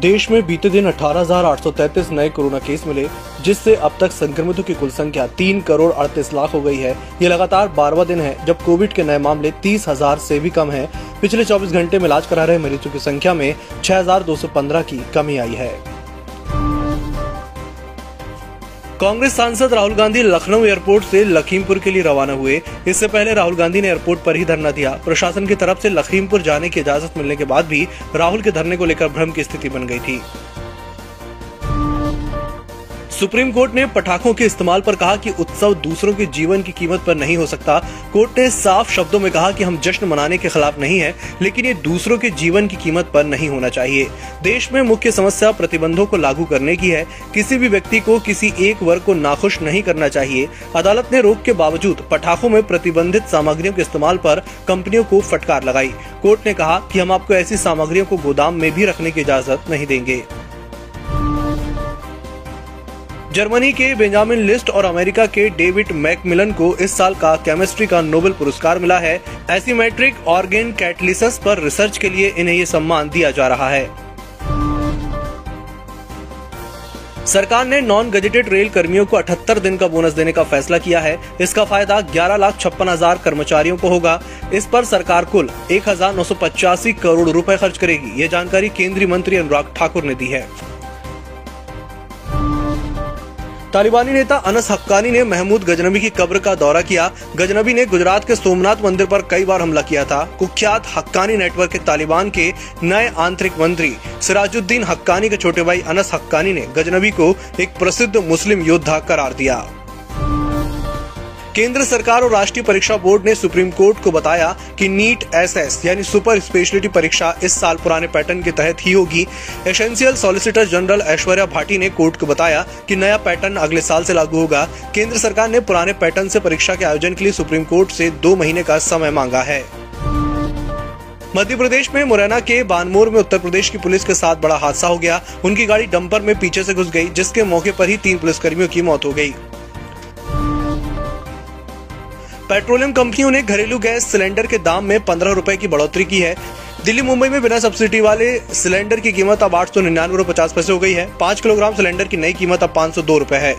देश में बीते दिन 18,833 नए कोरोना केस मिले जिससे अब तक संक्रमितों की कुल संख्या तीन करोड़ अड़तीस लाख हो गई है ये लगातार बारवा दिन है जब कोविड के नए मामले तीस हज़ार से भी कम हैं। पिछले 24 घंटे में इलाज करा रहे मरीजों की संख्या में 6,215 की कमी आई है कांग्रेस सांसद राहुल गांधी लखनऊ एयरपोर्ट से लखीमपुर के लिए रवाना हुए। इससे पहले राहुल गांधी ने एयरपोर्ट पर ही धरना दिया। प्रशासन की तरफ़ से लखीमपुर जाने की इजाज़त मिलने के बाद भी राहुल के धरने को लेकर भ्रम की स्थिति बन गई थी। सुप्रीम कोर्ट ने पटाखों के इस्तेमाल पर कहा कि उत्सव दूसरों के जीवन की कीमत पर नहीं हो सकता। कोर्ट ने साफ़ शब्दों में कहा कि हम जश्न मनाने के खिलाफ नहीं है, लेकिन ये दूसरों के जीवन की कीमत पर नहीं होना चाहिए। देश में मुख्य समस्या प्रतिबंधों को लागू करने की है। किसी भी व्यक्ति को किसी एक वर्ग को नाखुश नहीं करना चाहिए। अदालत ने रोक के बावजूद पटाखों में प्रतिबंधित सामग्रियों के इस्तेमाल पर कंपनियों को फटकार लगाई। कोर्ट ने कहा कि हम आपको ऐसी सामग्रियों को गोदाम में भी रखने की इजाज़त नहीं देंगे। जर्मनी के बेंजामिन लिस्ट और अमेरिका के डेविड मैकमिलन को इस साल का केमिस्ट्री का नोबेल पुरस्कार मिला है। एसीमेट्रिक ऑर्गेन कैटलिसस पर रिसर्च के लिए इन्हें ये सम्मान दिया जा रहा है। सरकार ने नॉन गजेटेड रेल कर्मियों को 78 दिन का बोनस देने का फैसला किया है। इसका फ़ायदा ग्यारह लाख छप्पन हज़ार कर्मचारियों को होगा। इस पर सरकार कुल एक हज़ार नौ सौ पचासी करोड़ रुपए खर्च करेगी। ये जानकारी केंद्रीय मंत्री अनुराग ठाकुर ने दी है। तालिबानी नेता अनस हक्कानी ने महमूद गजनबी की कब्र का दौरा किया। गजनबी ने गुजरात के सोमनाथ मंदिर पर कई बार हमला किया था। कुख्यात हक्कानी नेटवर्क के तालिबान के नए आंतरिक मंत्री सिराजुद्दीन हक्कानी के छोटे भाई अनस हक्कानी ने गजनबी को एक प्रसिद्ध मुस्लिम योद्धा करार दिया। केंद्र सरकार और राष्ट्रीय परीक्षा बोर्ड ने सुप्रीम कोर्ट को बताया कि नीट एसएस, यानी सुपर स्पेशलिटी परीक्षा, इस साल पुराने पैटर्न के तहत ही होगी। Essential solicitor general Aishwarya Bhati ने कोर्ट को बताया कि नया पैटर्न अगले साल से लागू होगा। केंद्र सरकार ने पुराने पैटर्न से परीक्षा के आयोजन के लिए सुप्रीम कोर्ट से दो महीने का समय मांगा है। मध्य प्रदेश में मुरैना के बानमोर में उत्तर प्रदेश की पुलिस के साथ बड़ा हादसा हो गया। उनकी गाड़ी डंपर में पीछे से घुस गई, जिसके मौके पर ही तीन पुलिसकर्मियों की मौत हो गई। पेट्रोलियम कंपनियों ने घरेलू गैस सिलेंडर के दाम में पंद्रह रूपए की बढ़ोतरी की है। दिल्ली मुंबई में बिना सब्सिडी वाले सिलेंडर की कीमत अब आठ सौ निन्यानवे रूपए पचास पैसे हो गई है। पाँच किलोग्राम सिलेंडर की नई कीमत अब पाँच सौ दो रूपए है।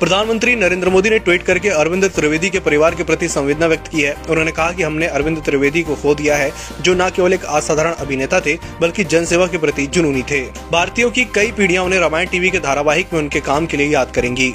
प्रधानमंत्री नरेंद्र मोदी ने ट्वीट करके अरविंद त्रिवेदी के परिवार के प्रति संवेदना व्यक्त की है। उन्होंने कहा कि हमने अरविंद त्रिवेदी को खो दिया है, जो न केवल एक असाधारण अभिनेता थे, बल्कि जनसेवा के प्रति जुनूनी थे। भारतीयों की कई पीढ़ियाँ उन्हें रामायण टीवी के धारावाहिक में उनके काम के लिए याद करेंगी।